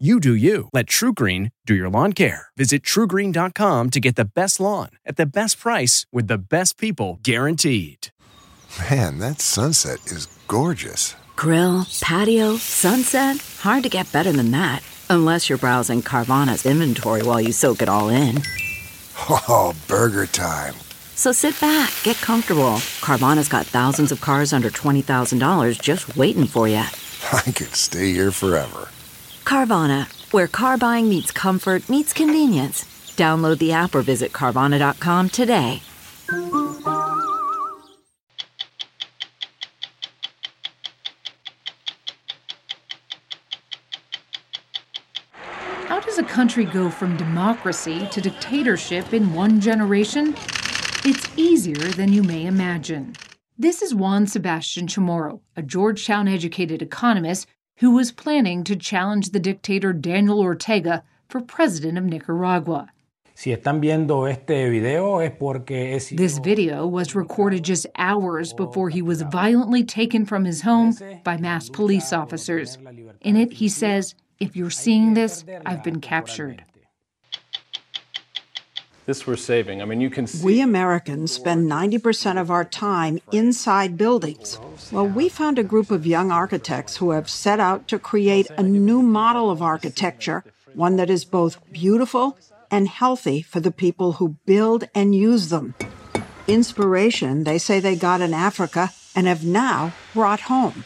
You do you. Let TruGreen do your lawn care. Visit trugreen.com to get the best lawn at the best price with the best people guaranteed. Man, that sunset is gorgeous. Grill, patio, sunset. Hard to get better than that. Unless you're browsing Carvana's inventory while you soak it all in. Oh, burger time. So sit back, get comfortable. Carvana's got thousands of cars under $20,000 just waiting for you. I could stay here forever. Carvana, where car buying meets comfort, meets convenience. Download the app or visit Carvana.com today. How does a country go from democracy to dictatorship in one generation? It's easier than you may imagine. This is Juan Sebastian Chamorro, a Georgetown educated economist who was planning to challenge the dictator Daniel Ortega for president of Nicaragua. Si están viendo este video es porque he This video was recorded just hours before he was violently taken from his home by masked police officers. In it, he says, If you're seeing this, I've been captured. This we're saving. I mean, you can see. We Americans spend 90% of our time inside buildings. Well, we found a group of young architects who have set out to create a new model of architecture, one that is both beautiful and healthy for the people who build and use them. Inspiration, they say they got in Africa and have now brought home.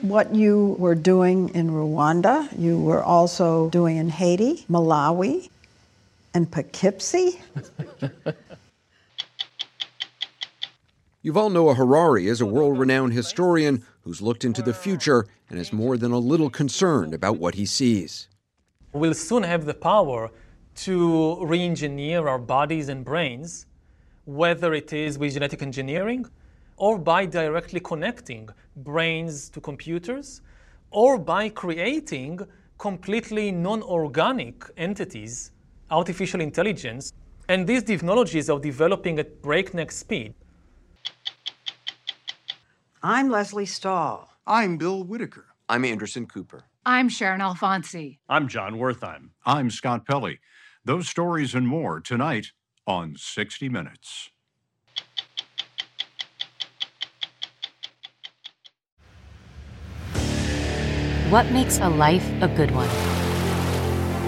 What you were doing in Rwanda, you were also doing in Haiti, Malawi, and Poughkeepsie. Yuval Noah Harari is a world renowned historian who's looked into the future and is more than a little concerned about what he sees. We'll soon have the power to re engineer our bodies and brains, whether it is with genetic engineering or by directly connecting brains to computers or by creating completely non organic entities, artificial intelligence. And these technologies are developing at breakneck speed. I'm Lesley Stahl. I'm Bill Whitaker. I'm Anderson Cooper. I'm Sharon Alfonsi. I'm Jon Wertheim. I'm Scott Pelley. Those stories and more tonight on 60 Minutes. What makes a life a good one?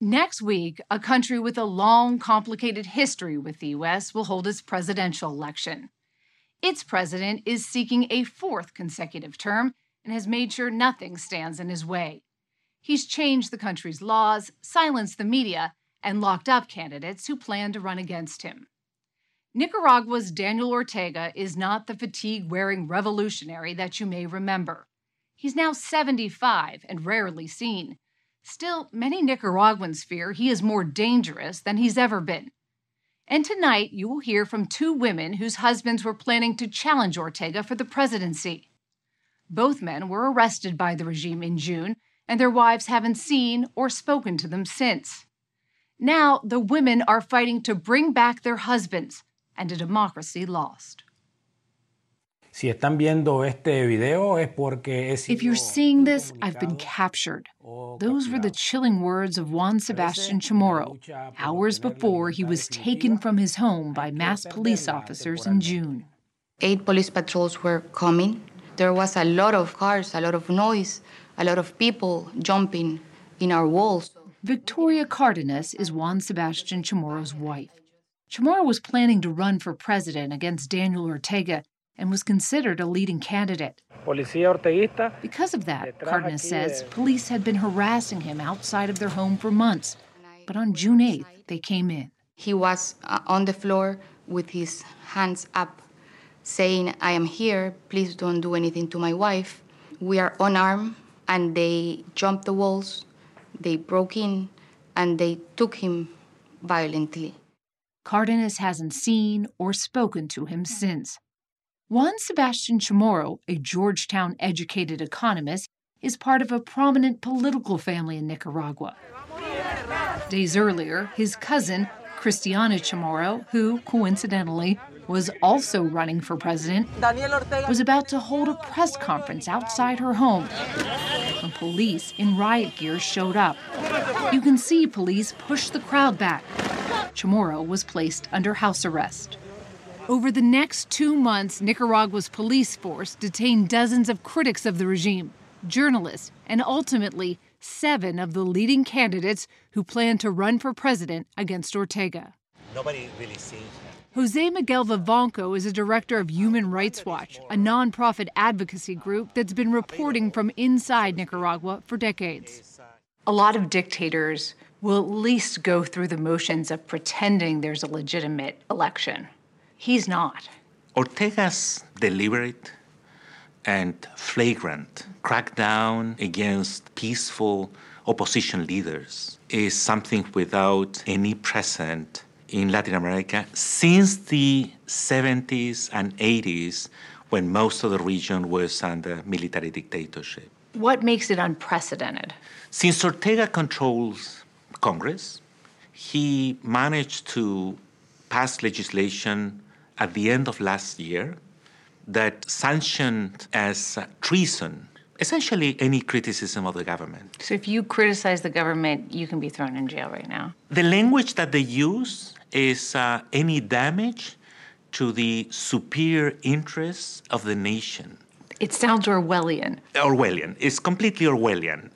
Next week, a country with a long, complicated history with the U.S. will hold its presidential election. Its president is seeking a fourth consecutive term and has made sure nothing stands in his way. He's changed the country's laws, silenced the media, and locked up candidates who plan to run against him. Nicaragua's Daniel Ortega is not the fatigue wearing revolutionary that you may remember. He's now 75 and rarely seen. Still, many Nicaraguans fear he is more dangerous than he's ever been. And tonight, you will hear from two women whose husbands were planning to challenge Ortega for the presidency. Both men were arrested by the regime in June, and their wives haven't seen or spoken to them since. Now, the women are fighting to bring back their husbands and a democracy lost. Si están viendo este video es porque he If you're seeing this, I've been captured. Those were the chilling words of Juan Sebastian Chamorro, hours before he was taken from his home by mass police officers in June. Eight police patrols were coming. There was a lot of cars, a lot of noise, a lot of people jumping in our walls. Victoria Cardenas is Juan Sebastian Chamorro's wife. Chamorro was planning to run for president against Daniel Ortega and was considered a leading candidate. Because of that, Cardenas says, police had been harassing him outside of their home for months. But on June 8th, they came in. He was uh, on the floor with his hands up, saying, I am here, please don't do anything to my wife. We are unarmed, and they jumped the walls, they broke in, and they took him violently. Cardenas hasn't seen or spoken to him since. Juan Sebastian Chamorro, a Georgetown educated economist, is part of a prominent political family in Nicaragua. Days earlier, his cousin, Cristiana Chamorro, who, coincidentally, was also running for president, was about to hold a press conference outside her home when police in riot gear showed up. You can see police push the crowd back. Chamorro was placed under house arrest. Over the next two months, Nicaragua's police force detained dozens of critics of the regime, journalists, and ultimately seven of the leading candidates who plan to run for president against Ortega. Nobody really sees him. Jose Miguel Vivanco is a director of Human Rights Watch, a nonprofit advocacy group that's been reporting from inside Nicaragua for decades. A lot of dictators will at least go through the motions of pretending there's a legitimate election. He's not. Ortega's deliberate and flagrant crackdown against peaceful opposition leaders is something without any precedent in Latin America since the 70s and 80s when most of the region was under military dictatorship. What makes it unprecedented? Since Ortega controls Congress, he managed to pass legislation at the end of last year that sanctioned as treason essentially any criticism of the government. So if you criticize the government, you can be thrown in jail right now. The language that they use is uh, any damage to the superior interests of the nation. It sounds Orwellian. Orwellian. It's completely Orwellian.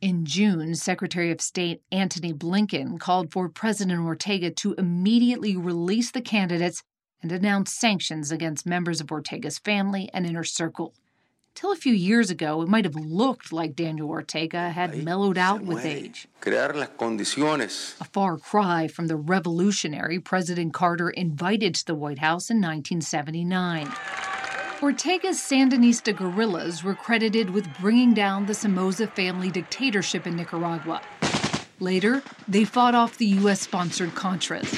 In June, Secretary of State Antony Blinken called for President Ortega to immediately release the candidates and announced sanctions against members of Ortega's family and inner circle. Till a few years ago, it might have looked like Daniel Ortega had mellowed out with age. A far cry from the revolutionary President Carter invited to the White House in 1979. Ortega's Sandinista guerrillas were credited with bringing down the Somoza family dictatorship in Nicaragua. Later, they fought off the U.S. sponsored Contras.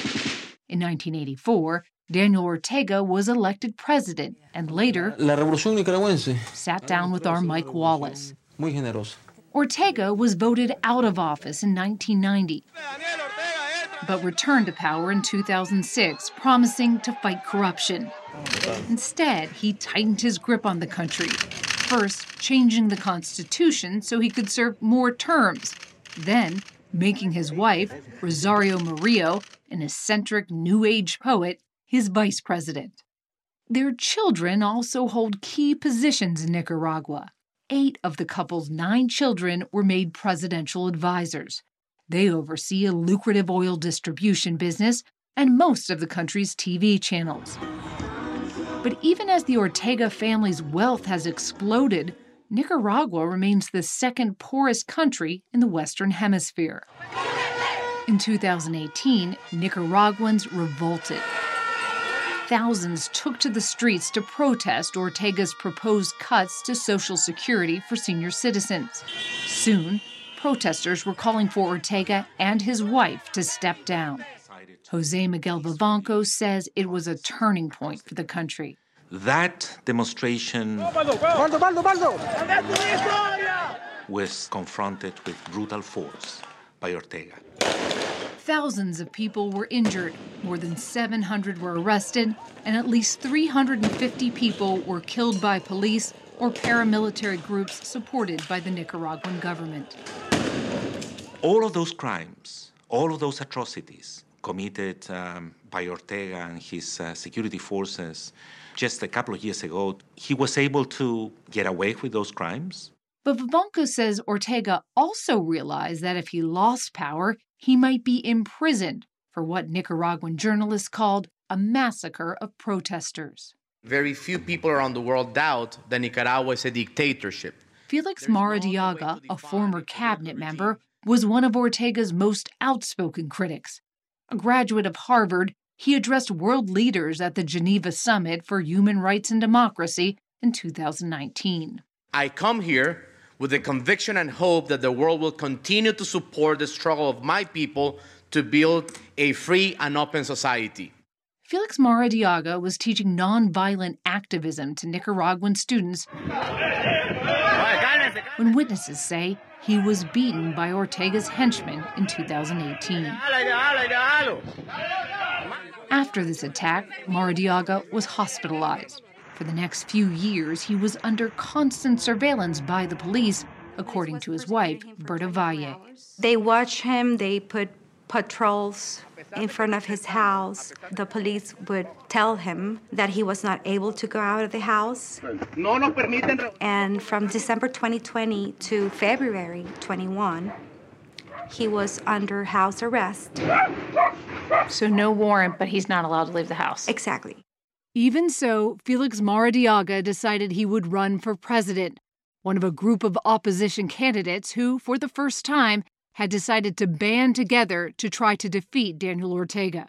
In 1984, Daniel Ortega was elected president and later La Revolución Nicaragüense. sat down ah, with our Mike Wallace. Ortega was voted out of office in 1990, but returned to power in 2006, promising to fight corruption. Instead, he tightened his grip on the country, first changing the Constitution so he could serve more terms, then making his wife, Rosario Murillo, an eccentric New Age poet, his vice president. Their children also hold key positions in Nicaragua. Eight of the couple's nine children were made presidential advisors. They oversee a lucrative oil distribution business and most of the country's TV channels. But even as the Ortega family's wealth has exploded, Nicaragua remains the second poorest country in the Western Hemisphere. In 2018, Nicaraguans revolted thousands took to the streets to protest Ortega's proposed cuts to Social Security for senior citizens. Soon, protesters were calling for Ortega and his wife to step down. Jose Miguel Vivanco says it was a turning point for the country. That demonstration was confronted with brutal force by Ortega. Thousands of people were injured, more than 700 were arrested, and at least 350 people were killed by police or paramilitary groups supported by the Nicaraguan government. All of those crimes, all of those atrocities committed um, by Ortega and his uh, security forces just a couple of years ago, he was able to get away with those crimes. But Vivanco says Ortega also realized that if he lost power, he might be imprisoned for what Nicaraguan journalists called a massacre of protesters. Very few people around the world doubt that Nicaragua is a dictatorship. Felix Maradiaga, a former cabinet member, was one of Ortega's most outspoken critics. A graduate of Harvard, he addressed world leaders at the Geneva Summit for Human Rights and Democracy in 2019. I come here with the conviction and hope that the world will continue to support the struggle of my people to build a free and open society. Felix Maradiaga was teaching nonviolent activism to Nicaraguan students when witnesses say he was beaten by Ortega's henchmen in 2018. After this attack, Maradiaga was hospitalized. For the next few years, he was under constant surveillance by the police, according to his wife, Berta Valle. They watch him, they put patrols in front of his house. The police would tell him that he was not able to go out of the house. And from December 2020 to February 21, he was under house arrest. So, no warrant, but he's not allowed to leave the house. Exactly. Even so, Felix Maradiaga decided he would run for president, one of a group of opposition candidates who, for the first time, had decided to band together to try to defeat Daniel Ortega.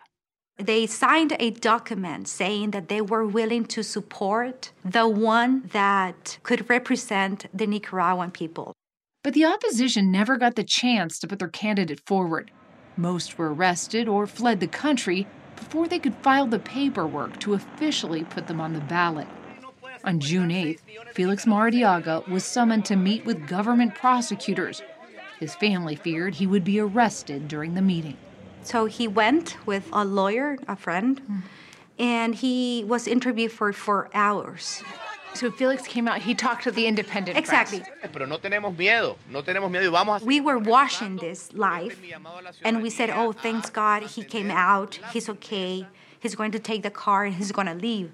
They signed a document saying that they were willing to support the one that could represent the Nicaraguan people. But the opposition never got the chance to put their candidate forward. Most were arrested or fled the country before they could file the paperwork to officially put them on the ballot. On June 8th, Felix Maradiaga was summoned to meet with government prosecutors. His family feared he would be arrested during the meeting. So he went with a lawyer, a friend, mm. and he was interviewed for four hours. So Felix came out, he talked to the independent Exactly. Press. We were watching this live, and we said, oh, thanks God, he came out, he's okay, he's going to take the car, and he's going to leave.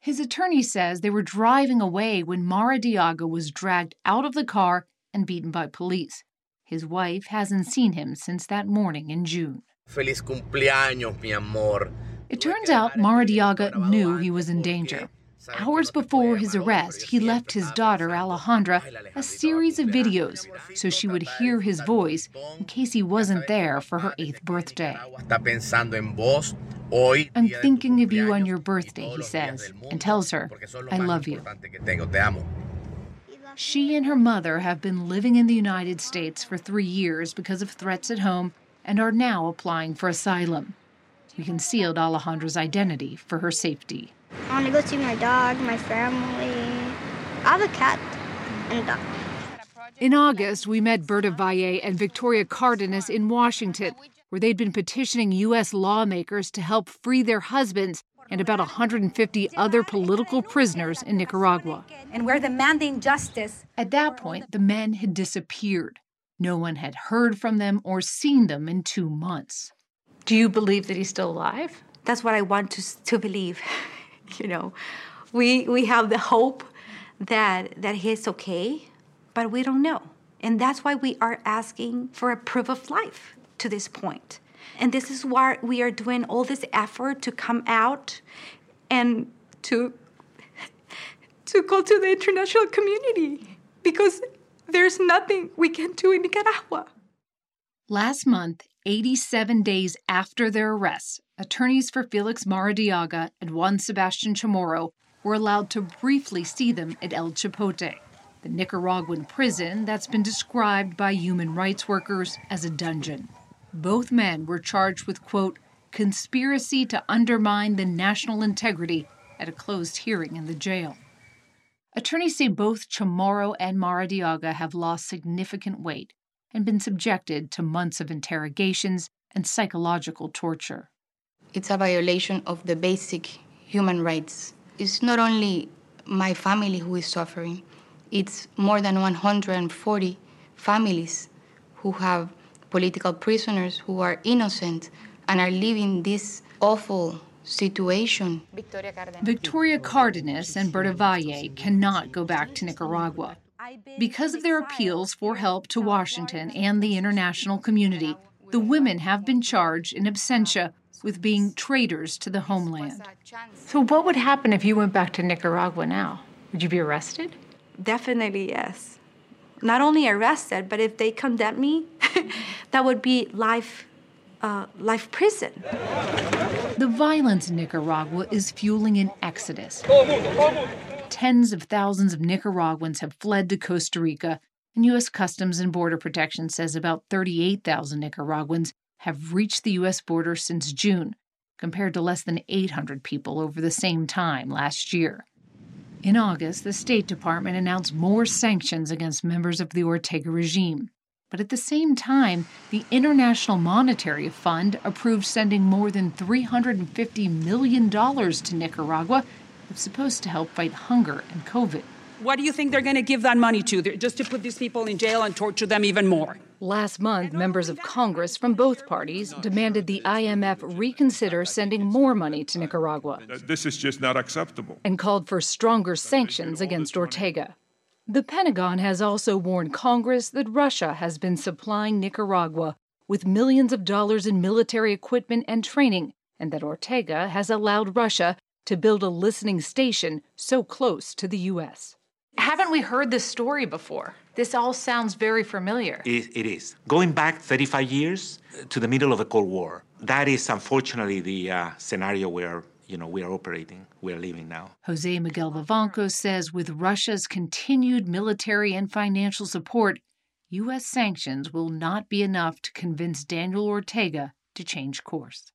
His attorney says they were driving away when Mara Maradiaga was dragged out of the car and beaten by police. His wife hasn't seen him since that morning in June. Feliz cumpleaños, mi amor. It turns out Mara Maradiaga knew he was in danger. Hours before his arrest, he left his daughter Alejandra a series of videos so she would hear his voice in case he wasn't there for her eighth birthday. I'm thinking of you on your birthday, he says, and tells her, I love you. She and her mother have been living in the United States for three years because of threats at home and are now applying for asylum. We concealed Alejandra's identity for her safety. I want to go see my dog, my family. I have a cat and a dog. In August, we met Berta Valle and Victoria Cardenas in Washington, where they'd been petitioning U.S. lawmakers to help free their husbands and about 150 other political prisoners in Nicaragua. And we're demanding justice. At that point, the men had disappeared. No one had heard from them or seen them in two months. Do you believe that he's still alive? That's what I want to, to believe. you know, we, we have the hope that, that he's okay, but we don't know. And that's why we are asking for a proof of life to this point. And this is why we are doing all this effort to come out and to to go to the international community because there's nothing we can do in Nicaragua. Last month, 87 days after their arrests, attorneys for Felix Maradiaga and Juan Sebastian Chamorro were allowed to briefly see them at El Chipote. the Nicaraguan prison that's been described by human rights workers as a dungeon. Both men were charged with, quote, conspiracy to undermine the national integrity at a closed hearing in the jail. Attorneys say both Chamorro and Maradiaga have lost significant weight and been subjected to months of interrogations and psychological torture. It's a violation of the basic human rights. It's not only my family who is suffering, it's more than 140 families who have political prisoners who are innocent and are living this awful situation. Victoria Cardenas and Berta Valle cannot go back to Nicaragua. Because of their appeals for help to Washington and the international community, the women have been charged in absentia with being traitors to the homeland. So, what would happen if you went back to Nicaragua now? Would you be arrested? Definitely, yes. Not only arrested, but if they condemn me, that would be life, uh, life prison. The violence in Nicaragua is fueling an exodus. Tens of thousands of Nicaraguans have fled to Costa Rica, and U.S. Customs and Border Protection says about 38,000 Nicaraguans have reached the U.S. border since June, compared to less than 800 people over the same time last year. In August, the State Department announced more sanctions against members of the Ortega regime. But at the same time, the International Monetary Fund approved sending more than $350 million to Nicaragua that's supposed to help fight hunger and COVID. What do you think they're going to give that money to? Just to put these people in jail and torture them even more? Last month, members of Congress from both parties demanded the IMF reconsider sending more money to Nicaragua. Uh, this is just not acceptable. And called for stronger sanctions against Ortega. The Pentagon has also warned Congress that Russia has been supplying Nicaragua with millions of dollars in military equipment and training, and that Ortega has allowed Russia to build a listening station so close to the U.S. Haven't we heard this story before? This all sounds very familiar. It, it is. Going back 35 years to the middle of the Cold War, that is unfortunately the uh, scenario where you know we are operating, we are living now. Jose Miguel Vivanco says with Russia's continued military and financial support, U.S. sanctions will not be enough to convince Daniel Ortega to change course.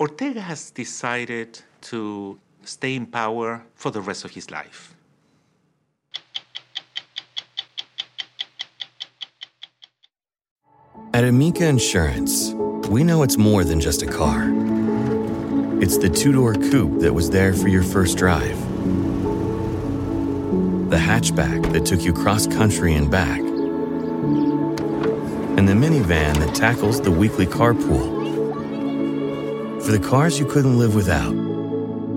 Ortega has decided to stay in power for the rest of his life. At Amica Insurance, we know it's more than just a car. It's the two door coupe that was there for your first drive, the hatchback that took you cross country and back, and the minivan that tackles the weekly carpool. For the cars you couldn't live without,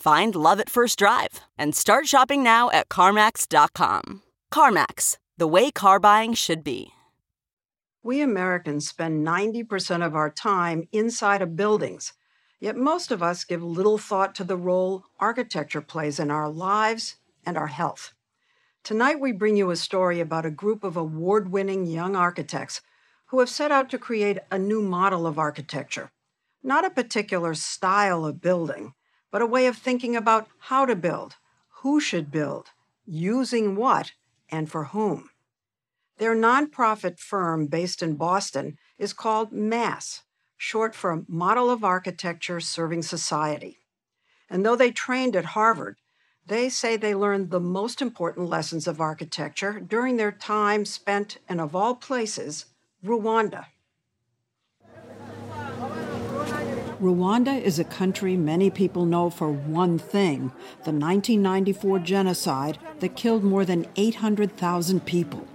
Find love at first drive and start shopping now at CarMax.com. CarMax, the way car buying should be. We Americans spend 90% of our time inside of buildings, yet most of us give little thought to the role architecture plays in our lives and our health. Tonight, we bring you a story about a group of award winning young architects who have set out to create a new model of architecture. Not a particular style of building, but a way of thinking about how to build, who should build, using what, and for whom. Their nonprofit firm based in Boston is called MASS, short for Model of Architecture Serving Society. And though they trained at Harvard, they say they learned the most important lessons of architecture during their time spent in, of all places, Rwanda. Rwanda is a country many people know for one thing the 1994 genocide that killed more than 800,000 people.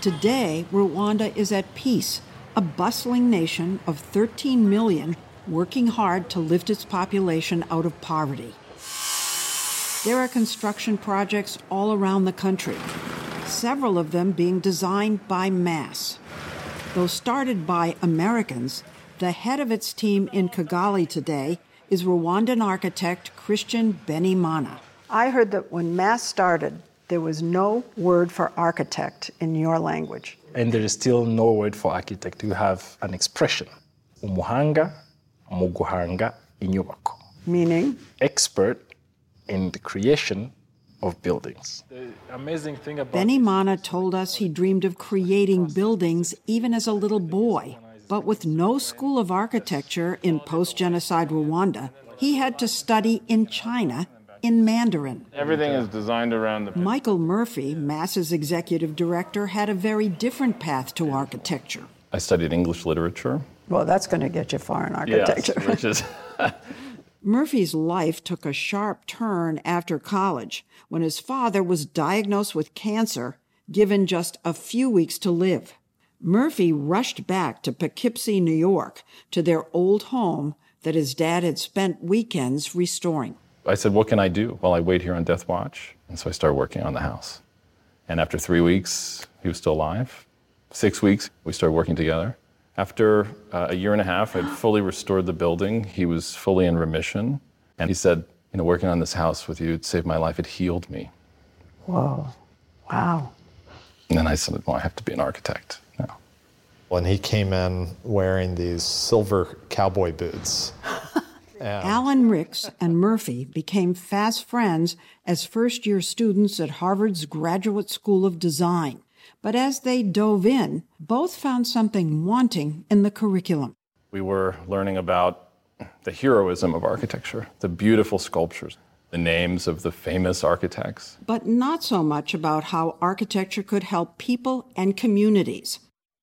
Today, Rwanda is at peace, a bustling nation of 13 million working hard to lift its population out of poverty. There are construction projects all around the country, several of them being designed by Mass. Though started by Americans, the head of its team in Kigali today is Rwandan architect Christian Benimana. I heard that when Mass started, there was no word for architect in your language. And there is still no word for architect. You have an expression. Umuhanga muguhanga inyubako. Meaning? Expert in the creation of buildings. The amazing thing about Benimana told us he dreamed of creating buildings even as a little boy. But with no school of architecture in post genocide Rwanda, he had to study in China in Mandarin. Everything is designed around the. Michael Murphy, Mass's executive director, had a very different path to architecture. I studied English literature. Well, that's going to get you far in architecture. Yes, which is. Murphy's life took a sharp turn after college when his father was diagnosed with cancer, given just a few weeks to live. Murphy rushed back to Poughkeepsie, New York, to their old home that his dad had spent weekends restoring. I said, What can I do while I wait here on death watch? And so I started working on the house. And after three weeks, he was still alive. Six weeks, we started working together. After uh, a year and a half, I'd fully restored the building. He was fully in remission. And he said, You know, working on this house with you, it saved my life. It healed me. Whoa. Wow. And then I said, Well, I have to be an architect now. When he came in wearing these silver cowboy boots. and Alan Ricks and Murphy became fast friends as first year students at Harvard's Graduate School of Design. But as they dove in, both found something wanting in the curriculum. We were learning about the heroism of architecture, the beautiful sculptures, the names of the famous architects. But not so much about how architecture could help people and communities.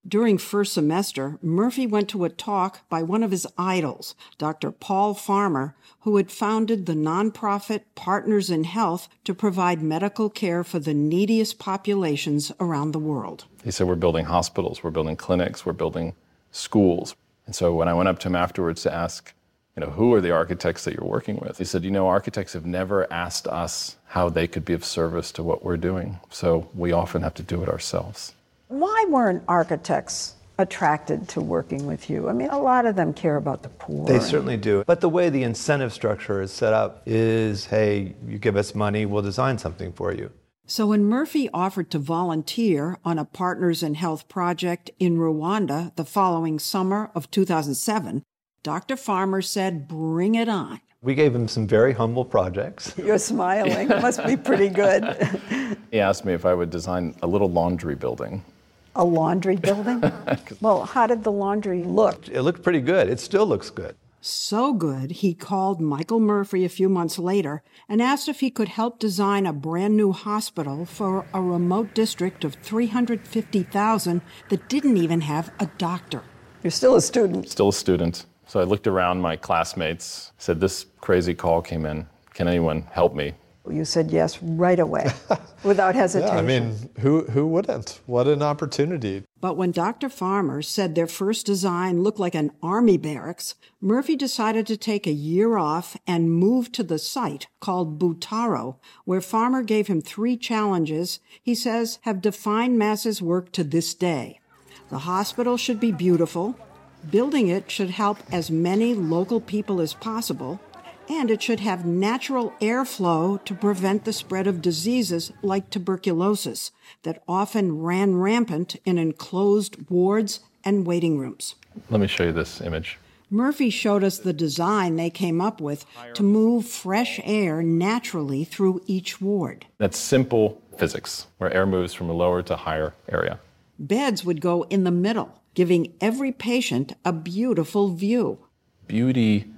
During first semester, Murphy went to a talk by one of his idols, Dr. Paul Farmer, who had founded the nonprofit Partners in Health to provide medical care for the neediest populations around the world. He said, We're building hospitals, we're building clinics, we're building schools. And so when I went up to him afterwards to ask, you know, who are the architects that you're working with? He said, you know, architects have never asked us how they could be of service to what we're doing. So we often have to do it ourselves. Why weren't architects attracted to working with you? I mean, a lot of them care about the poor. They certainly do. But the way the incentive structure is set up is hey, you give us money, we'll design something for you. So when Murphy offered to volunteer on a Partners in Health project in Rwanda the following summer of 2007, Dr. Farmer said, bring it on. We gave him some very humble projects. You're smiling. Must be pretty good. he asked me if I would design a little laundry building. A laundry building? well, how did the laundry look? It looked pretty good. It still looks good. So good, he called Michael Murphy a few months later and asked if he could help design a brand new hospital for a remote district of 350,000 that didn't even have a doctor. You're still a student. Still a student. So I looked around my classmates, said, This crazy call came in. Can anyone help me? You said yes right away, without hesitation. Yeah, I mean, who, who wouldn't? What an opportunity. But when Dr. Farmer said their first design looked like an army barracks, Murphy decided to take a year off and move to the site called Butaro, where Farmer gave him three challenges he says have defined Mass's work to this day. The hospital should be beautiful, building it should help as many local people as possible, and it should have natural airflow to prevent the spread of diseases like tuberculosis that often ran rampant in enclosed wards and waiting rooms. Let me show you this image. Murphy showed us the design they came up with to move fresh air naturally through each ward. That's simple physics, where air moves from a lower to higher area. Beds would go in the middle, giving every patient a beautiful view. Beauty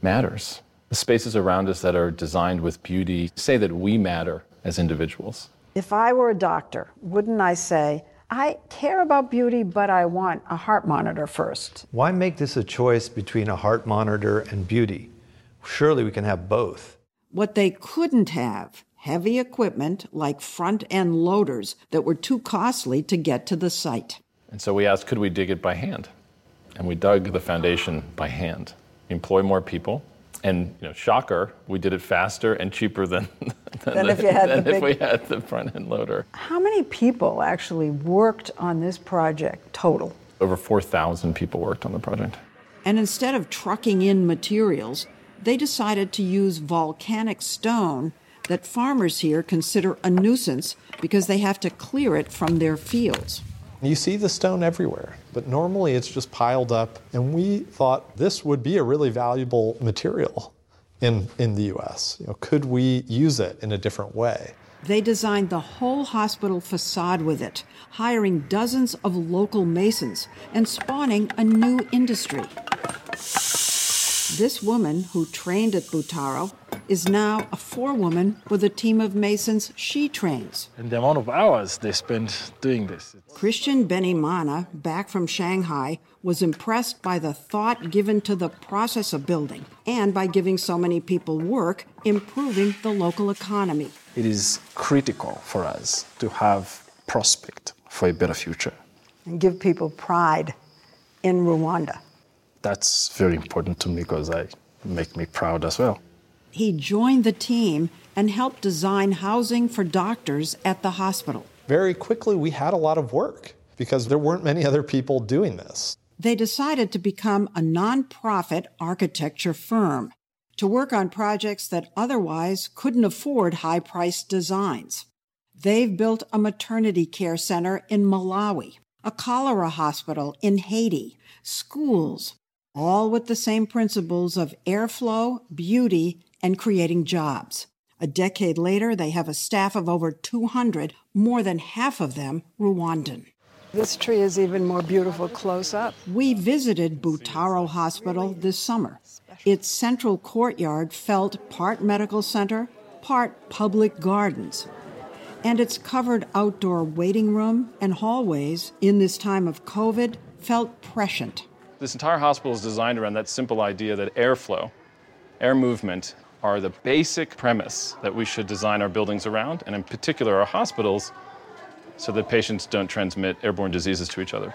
matters. The spaces around us that are designed with beauty say that we matter as individuals. If I were a doctor, wouldn't I say, I care about beauty, but I want a heart monitor first? Why make this a choice between a heart monitor and beauty? Surely we can have both. What they couldn't have heavy equipment like front end loaders that were too costly to get to the site. And so we asked, could we dig it by hand? And we dug the foundation by hand, employ more people, And you know, shocker, we did it faster and cheaper than, than, Than if you had than the if we had the front end loader. How many people actually worked on this project total? Over 4,000 people worked on the project. And instead of trucking in materials, they decided to use volcanic stone that farmers here consider a nuisance because they have to clear it from their fields. You see the stone everywhere, but normally it's just piled up. And we thought this would be a really valuable material in, in the US. You know, could we use it in a different way? They designed the whole hospital facade with it, hiring dozens of local masons and spawning a new industry. This woman, who trained at Butaro, is now a forewoman with a team of masons she trains. And the amount of hours they spend doing this. Christian Benimana, back from Shanghai, was impressed by the thought given to the process of building and by giving so many people work, improving the local economy. It is critical for us to have prospect for a better future. And give people pride in Rwanda. That's very important to me because I make me proud as well. He joined the team and helped design housing for doctors at the hospital. Very quickly, we had a lot of work because there weren't many other people doing this. They decided to become a nonprofit architecture firm to work on projects that otherwise couldn't afford high priced designs. They've built a maternity care center in Malawi, a cholera hospital in Haiti, schools, all with the same principles of airflow, beauty, and creating jobs. A decade later, they have a staff of over 200, more than half of them Rwandan. This tree is even more beautiful close up. We visited Butaro Hospital this summer. Its central courtyard felt part medical center, part public gardens. And its covered outdoor waiting room and hallways in this time of COVID felt prescient. This entire hospital is designed around that simple idea that airflow, air movement, are the basic premise that we should design our buildings around, and in particular our hospitals, so that patients don't transmit airborne diseases to each other.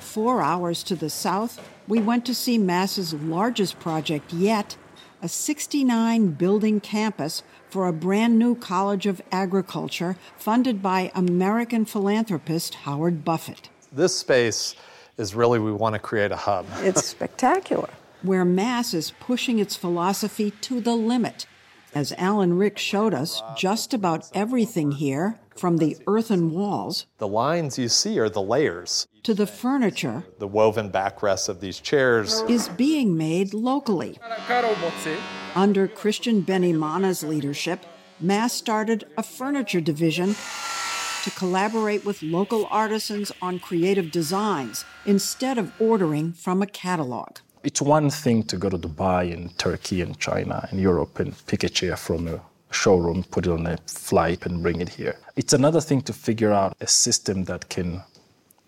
Four hours to the south, we went to see Mass's largest project yet a 69 building campus for a brand new College of Agriculture funded by American philanthropist Howard Buffett. This space is really, we want to create a hub. It's spectacular. Where Mass is pushing its philosophy to the limit. As Alan Ricks showed us, just about everything here, from the earthen walls The lines you see are the layers. to the furniture, The woven backrests of these chairs. is being made locally. Under Christian Benimana's leadership, Mass started a furniture division to collaborate with local artisans on creative designs instead of ordering from a catalog. It's one thing to go to Dubai and Turkey and China and Europe and pick a chair from a showroom, put it on a flight, and bring it here. It's another thing to figure out a system that can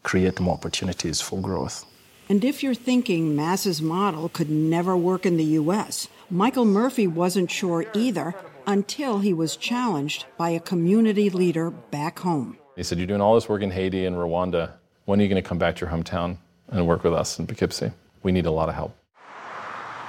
create more opportunities for growth. And if you're thinking Mass's model could never work in the US, Michael Murphy wasn't sure either until he was challenged by a community leader back home. He said, You're doing all this work in Haiti and Rwanda. When are you going to come back to your hometown and work with us in Poughkeepsie? We need a lot of help.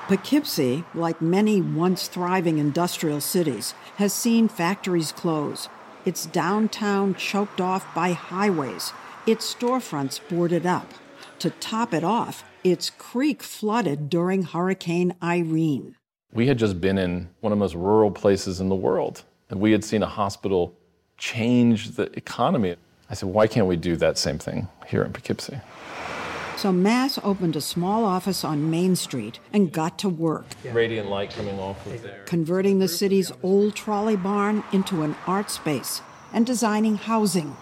Poughkeepsie, like many once thriving industrial cities, has seen factories close, its downtown choked off by highways, its storefronts boarded up. To top it off, its creek flooded during Hurricane Irene. We had just been in one of the most rural places in the world, and we had seen a hospital change the economy. I said, Why can't we do that same thing here in Poughkeepsie? So Mass opened a small office on Main Street and got to work, Radiant light coming off of there. converting the city's old trolley barn into an art space and designing housing.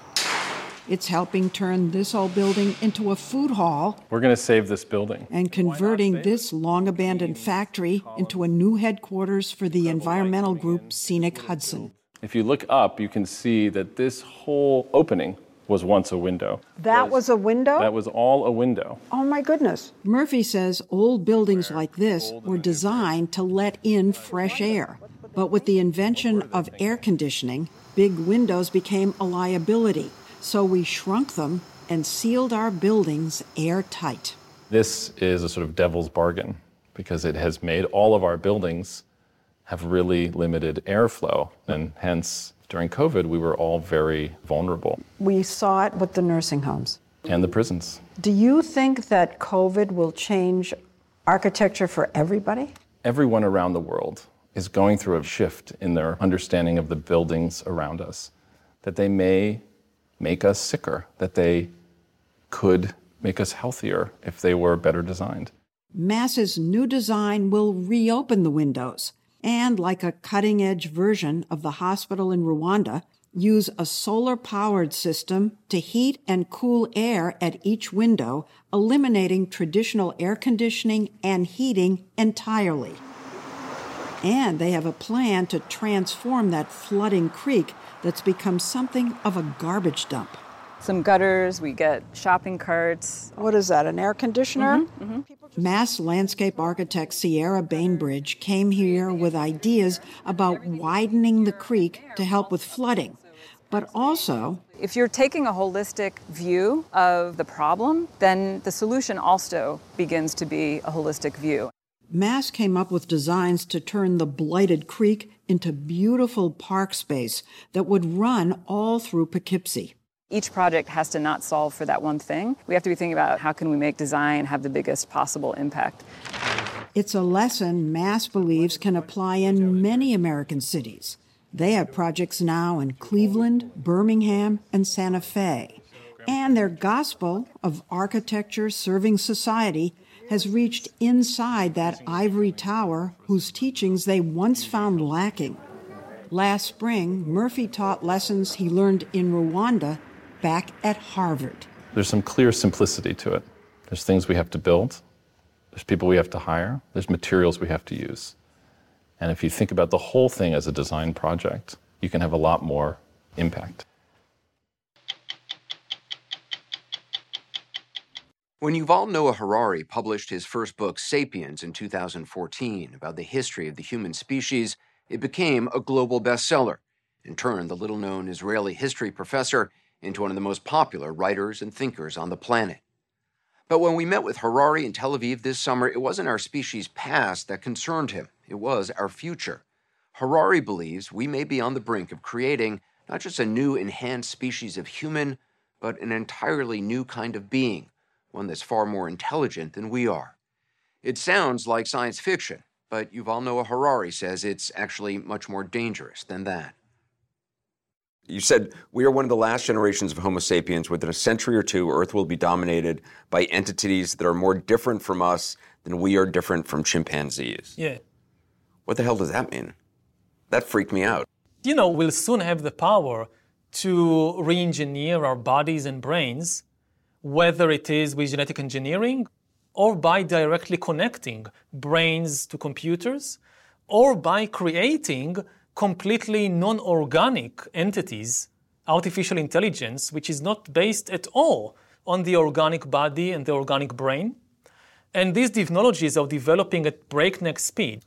It's helping turn this old building into a food hall We're going to save this building. and converting this long abandoned factory into a new headquarters for the environmental group Scenic Hudson. If you look up, you can see that this whole opening was once a window. That was a window? That was all a window. oh my goodness. Murphy says old buildings like this were designed to let in fresh air. But with the invention of air conditioning, big windows became a liability. So we shrunk them and sealed our buildings airtight. This is a sort of devil's bargain because it has made all of our buildings have really limited airflow. And hence, during COVID, we were all very vulnerable. We saw it with the nursing homes. And the prisons. Do you think that COVID will change architecture for everybody? Everyone around the world is going through a shift in their understanding of the buildings around us, that they may make us sicker, that they could make us healthier if they were better designed. Mass's new design will reopen the windows and, like a cutting edge version of the hospital in Rwanda, use a solar powered system to heat and cool air at each window, eliminating traditional air conditioning and heating entirely. And they have a plan to transform that flooding creek that's become something of a garbage dump. Some gutters, we get shopping carts. What is that, an air conditioner? Mm-hmm, mm-hmm. Mass landscape architect Sierra Bainbridge came here with ideas about widening the creek to help with flooding. But also, if you're taking a holistic view of the problem, then the solution also begins to be a holistic view. Mass came up with designs to turn the blighted creek into beautiful park space that would run all through Poughkeepsie. Each project has to not solve for that one thing. We have to be thinking about how can we make design have the biggest possible impact. It's a lesson Mass believes can apply in many American cities. They have projects now in Cleveland, Birmingham, and Santa Fe. And their gospel of architecture serving society has reached inside that ivory tower whose teachings they once found lacking. Last spring, Murphy taught lessons he learned in Rwanda back at Harvard. There's some clear simplicity to it. There's things we have to build, there's people we have to hire, there's materials we have to use. And if you think about the whole thing as a design project, you can have a lot more impact. When Yuval Noah Harari published his first book, Sapiens, in 2014, about the history of the human species, it became a global bestseller and turned the little known Israeli history professor into one of the most popular writers and thinkers on the planet. But when we met with Harari in Tel Aviv this summer, it wasn't our species' past that concerned him, it was our future. Harari believes we may be on the brink of creating not just a new enhanced species of human, but an entirely new kind of being one that's far more intelligent than we are. It sounds like science fiction, but Yuval Noah Harari says it's actually much more dangerous than that. You said we are one of the last generations of Homo sapiens. Within a century or two, Earth will be dominated by entities that are more different from us than we are different from chimpanzees. Yeah. What the hell does that mean? That freaked me out. You know, we'll soon have the power to re engineer our bodies and brains whether it is with genetic engineering or by directly connecting brains to computers or by creating completely non organic entities, artificial intelligence, which is not based at all on the organic body and the organic brain. And these technologies are developing at breakneck speed.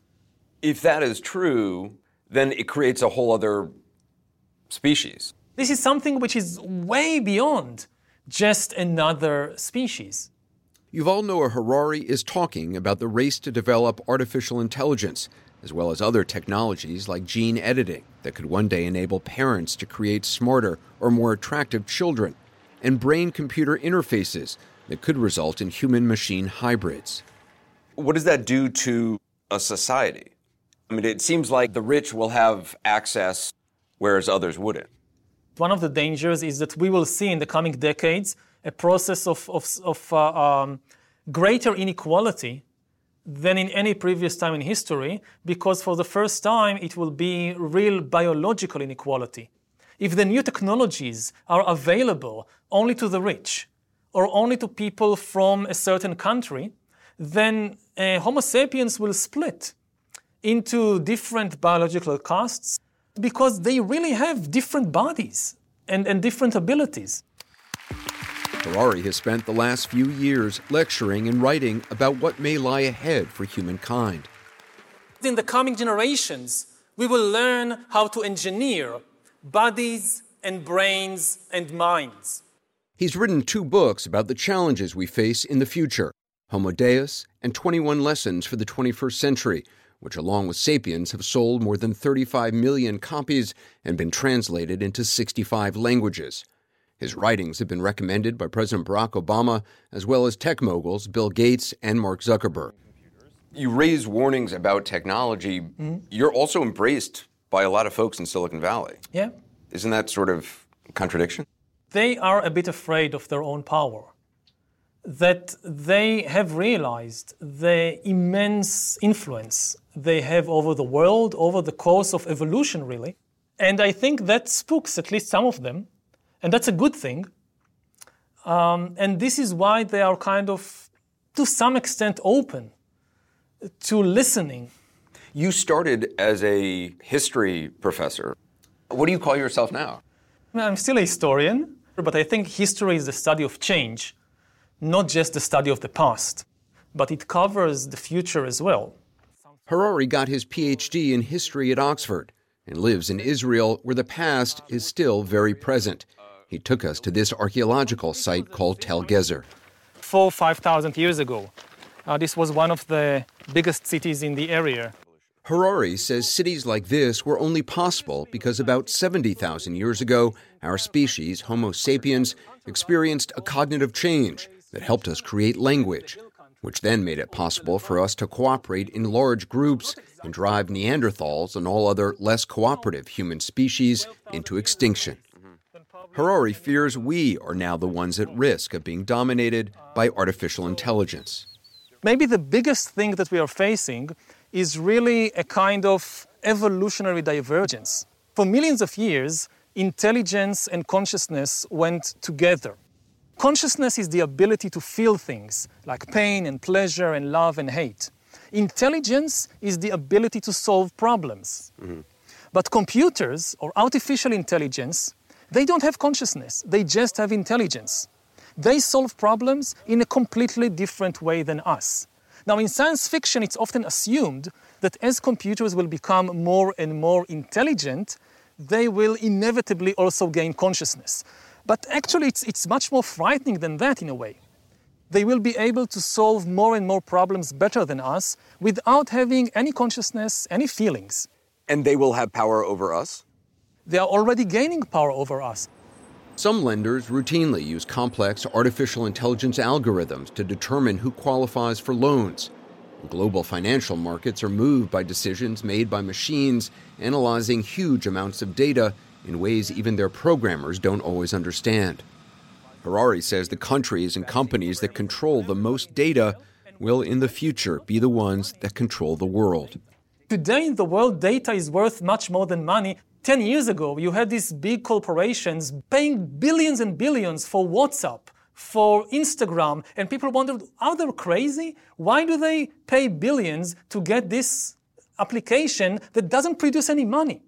If that is true, then it creates a whole other species. This is something which is way beyond just another species. Yuval Noah Harari is talking about the race to develop artificial intelligence, as well as other technologies like gene editing that could one day enable parents to create smarter or more attractive children, and brain computer interfaces that could result in human machine hybrids. What does that do to a society? I mean, it seems like the rich will have access, whereas others wouldn't. One of the dangers is that we will see in the coming decades a process of, of, of uh, um, greater inequality than in any previous time in history, because for the first time it will be real biological inequality. If the new technologies are available only to the rich or only to people from a certain country, then uh, Homo sapiens will split into different biological castes because they really have different bodies and, and different abilities. Harari has spent the last few years lecturing and writing about what may lie ahead for humankind. In the coming generations, we will learn how to engineer bodies and brains and minds. He's written two books about the challenges we face in the future Homo Deus, and 21 Lessons for the 21st Century, which, along with Sapiens, have sold more than 35 million copies and been translated into 65 languages. His writings have been recommended by President Barack Obama, as well as tech moguls Bill Gates and Mark Zuckerberg. You raise warnings about technology. Mm-hmm. You're also embraced by a lot of folks in Silicon Valley. Yeah. Isn't that sort of contradiction? They are a bit afraid of their own power. That they have realized the immense influence they have over the world, over the course of evolution, really. And I think that spooks at least some of them and that's a good thing. Um, and this is why they are kind of, to some extent, open to listening. You started as a history professor. What do you call yourself now? I'm still a historian, but I think history is the study of change, not just the study of the past, but it covers the future as well. Harari got his PhD in history at Oxford and lives in Israel, where the past is still very present. He took us to this archaeological site called Tel Gezer. Four, 5,000 years ago, uh, this was one of the biggest cities in the area. Harari says cities like this were only possible because about 70,000 years ago, our species, Homo sapiens, experienced a cognitive change that helped us create language, which then made it possible for us to cooperate in large groups and drive Neanderthals and all other less cooperative human species into extinction. Harari fears we are now the ones at risk of being dominated by artificial intelligence. Maybe the biggest thing that we are facing is really a kind of evolutionary divergence. For millions of years, intelligence and consciousness went together. Consciousness is the ability to feel things like pain and pleasure and love and hate. Intelligence is the ability to solve problems. Mm-hmm. But computers or artificial intelligence they don't have consciousness, they just have intelligence. They solve problems in a completely different way than us. Now, in science fiction, it's often assumed that as computers will become more and more intelligent, they will inevitably also gain consciousness. But actually, it's, it's much more frightening than that in a way. They will be able to solve more and more problems better than us without having any consciousness, any feelings. And they will have power over us? they are already gaining power over us. Some lenders routinely use complex artificial intelligence algorithms to determine who qualifies for loans. Global financial markets are moved by decisions made by machines analyzing huge amounts of data in ways even their programmers don't always understand. Harari says the countries and companies that control the most data will in the future be the ones that control the world. Today in the world, data is worth much more than money 10 years ago, you had these big corporations paying billions and billions for WhatsApp, for Instagram, and people wondered, are they crazy? Why do they pay billions to get this application that doesn't produce any money?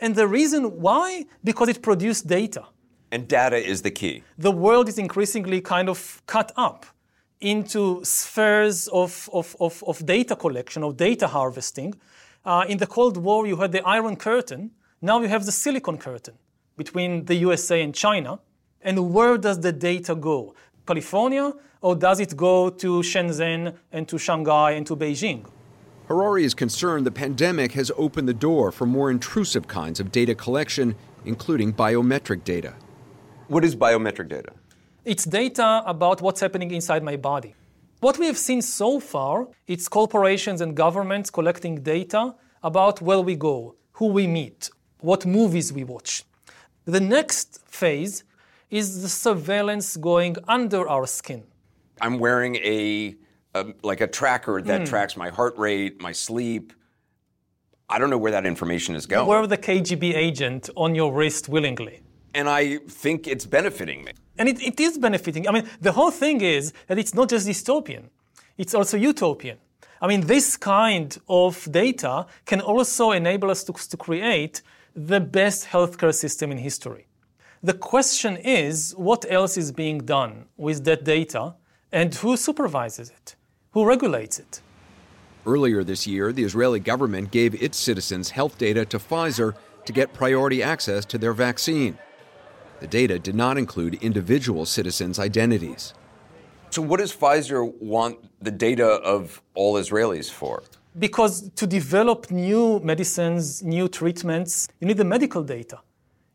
And the reason why? Because it produced data. And data is the key. The world is increasingly kind of cut up into spheres of, of, of, of data collection, of data harvesting. Uh, in the Cold War, you had the Iron Curtain, now you have the silicon curtain between the USA and China. And where does the data go? California, or does it go to Shenzhen and to Shanghai and to Beijing? Harari is concerned the pandemic has opened the door for more intrusive kinds of data collection, including biometric data. What is biometric data? It's data about what's happening inside my body. What we have seen so far, it's corporations and governments collecting data about where we go, who we meet, what movies we watch. The next phase is the surveillance going under our skin. I'm wearing a, a like a tracker that mm. tracks my heart rate, my sleep. I don't know where that information is going. Wear the KGB agent on your wrist willingly. And I think it's benefiting me. And it, it is benefiting. I mean, the whole thing is that it's not just dystopian, it's also utopian. I mean, this kind of data can also enable us to, to create the best healthcare system in history. The question is what else is being done with that data and who supervises it? Who regulates it? Earlier this year, the Israeli government gave its citizens health data to Pfizer to get priority access to their vaccine. The data did not include individual citizens' identities. So, what does Pfizer want the data of all Israelis for? Because to develop new medicines, new treatments, you need the medical data.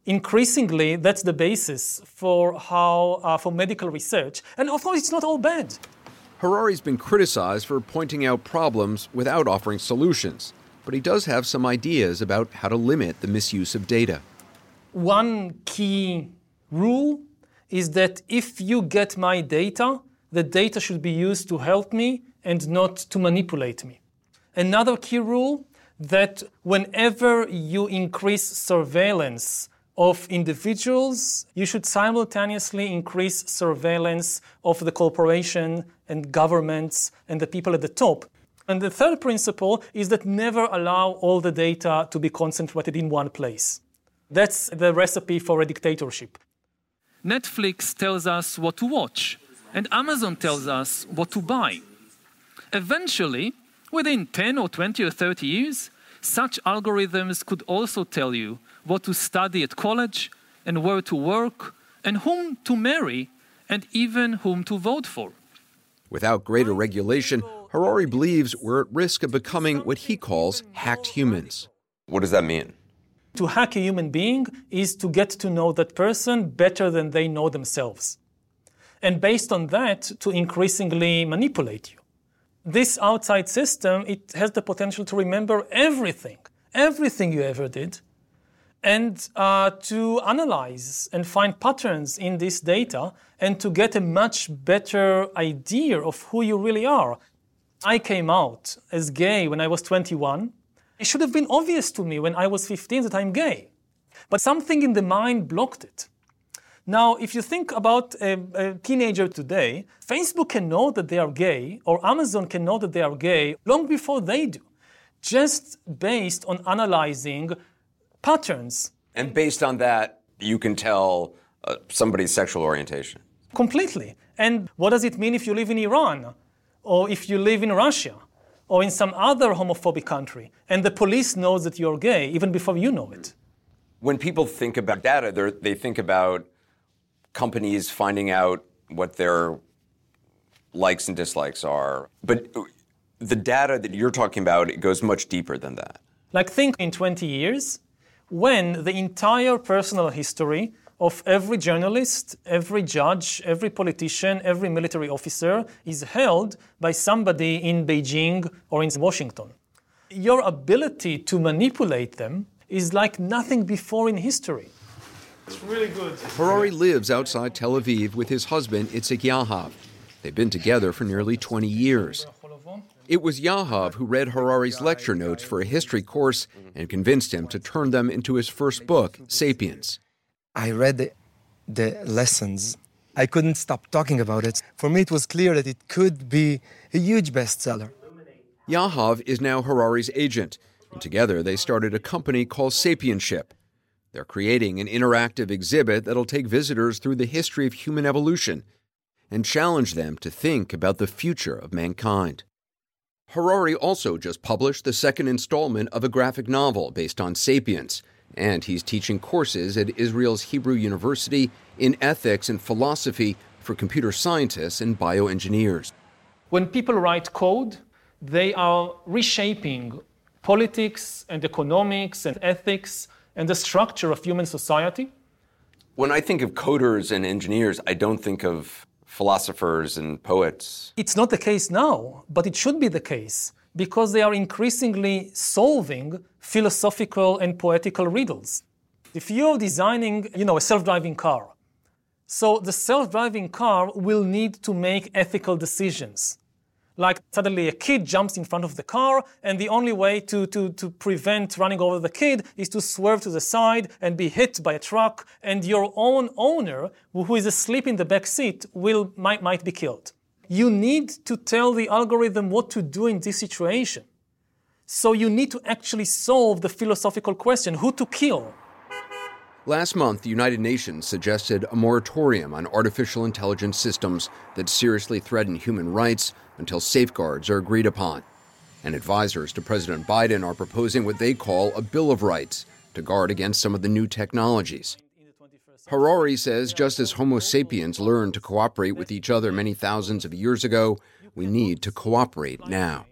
Increasingly, that's the basis for how uh, for medical research, and of course, it's not all bad. Harari's been criticized for pointing out problems without offering solutions, but he does have some ideas about how to limit the misuse of data. One key rule is that if you get my data, the data should be used to help me and not to manipulate me. Another key rule that whenever you increase surveillance of individuals, you should simultaneously increase surveillance of the corporation and governments and the people at the top. And the third principle is that never allow all the data to be concentrated in one place. That's the recipe for a dictatorship. Netflix tells us what to watch, and Amazon tells us what to buy. Eventually, within 10 or 20 or 30 years, such algorithms could also tell you what to study at college and where to work and whom to marry and even whom to vote for. Without greater regulation, Harari believes we're at risk of becoming what he calls hacked humans. What does that mean? To hack a human being is to get to know that person better than they know themselves. And based on that, to increasingly manipulate you. This outside system, it has the potential to remember everything, everything you ever did, and uh, to analyze and find patterns in this data and to get a much better idea of who you really are. I came out as gay when I was 21. It should have been obvious to me when I was 15 that I'm gay. But something in the mind blocked it. Now, if you think about a, a, teenager today, Facebook can know that they are gay, or Amazon can know that they are gay long before they do, just based on analyzing patterns. And based on that, you can tell uh, somebody's sexual orientation. Completely. And what does it mean if you live in Iran, or if you live in Russia? or in some other homophobic country, and the police knows that you're gay even before you know it. When people think about data, they think about companies finding out what their likes and dislikes are. But the data that you're talking about, it goes much deeper than that. Like think in 20 years, when the entire personal history of every journalist, every judge, every politician, every military officer is held by somebody in Beijing or in Washington. Your ability to manipulate them is like nothing before in history. It's really good. Harari lives outside Tel Aviv with his husband, Itzik Yahav. They've been together for nearly 20 years. It was Yahav who read Harari's lecture notes for a history course and convinced him to turn them into his first book, Sapiens. I read the, the lessons. I couldn't stop talking about it. For me, it was clear that it could be a huge bestseller. Yahav is now Harari's agent, and together they started a company called Sapienship. They're creating an interactive exhibit that'll take visitors through the history of human evolution and challenge them to think about the future of mankind. Harari also just published the second installment of a graphic novel based on Sapiens and he's teaching courses at Israel's Hebrew University in ethics and philosophy for computer scientists and bioengineers. When people write code, they are reshaping politics and economics and ethics and the structure of human society. When I think of coders and engineers, I don't think of philosophers and poets. It's not the case now, but it should be the case because they are increasingly solving philosophical and poetical riddles. If you're designing, you know, a self-driving car, so the self-driving car will need to make ethical decisions. Like suddenly a kid jumps in front of the car, and the only way to, to, to prevent running over the kid is to swerve to the side and be hit by a truck, and your own owner, who is asleep in the back seat, will, might, might be killed you need to tell the algorithm what to do in this situation. So you need to actually solve the philosophical question who to kill. Last month, the United Nations suggested a moratorium on artificial intelligence systems that seriously threaten human rights until safeguards are agreed upon. And advisors to President Biden are proposing what they call a Bill of Rights to guard against some of the new technologies. Harari says just as Homo sapiens learned to cooperate with each other many thousands of years ago, we need to cooperate now.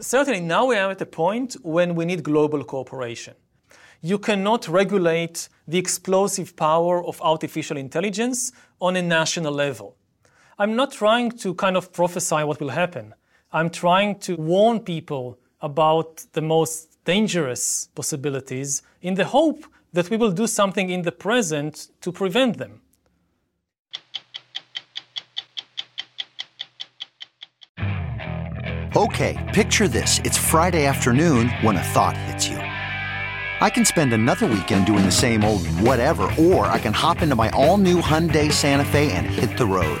Certainly, now we are at a point when we need global cooperation. You cannot regulate the explosive power of artificial intelligence on a national level. I'm not trying to kind of prophesy what will happen. I'm trying to warn people about the most dangerous possibilities in the hope that we will do something in the present to prevent them. Okay, picture this. It's Friday afternoon when a thought hits you. I can spend another weekend doing the same old whatever, or I can hop into my all new Hyundai Santa Fe and hit the road.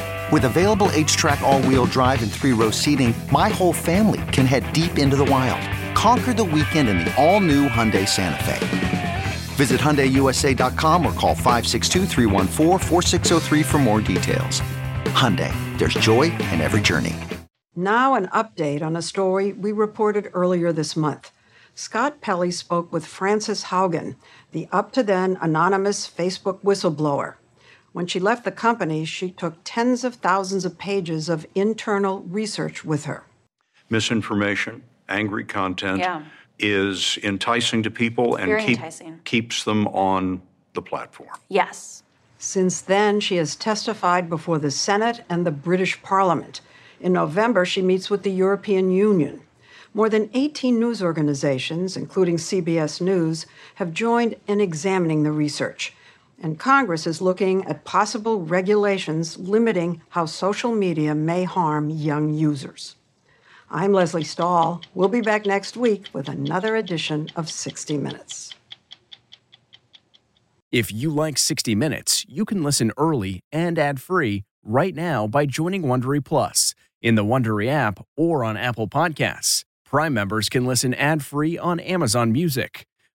With available HTRAC all-wheel drive and three-row seating, my whole family can head deep into the wild. Conquer the weekend in the all-new Hyundai Santa Fe. Visit HyundaiUSA.com or call 562 for more details. Hyundai, there's joy in every journey. Now an update on a story we reported earlier this month. Scott Pelley spoke with Frances Haugen, the up-to-then anonymous Facebook whistleblower. When she left the company, she took tens of thousands of pages of internal research with her. Misinformation, angry content. Yeah is enticing to people and keep, keeps them on the platform. Yes. Since then, she has testified before the Senate and the British Parliament. In November, she meets with the European Union. More than 18 news organizations, including CBS News, have joined in examining the research. And Congress is looking at possible regulations limiting how social media may harm young users. I'm Lesley Stahl. We'll be back next week with another edition of 60 Minutes. If you like 60 Minutes, you can listen early and ad-free right now by joining Wondery Plus in the Wondery app or on Apple Podcasts. Prime members can listen ad-free on Amazon Music.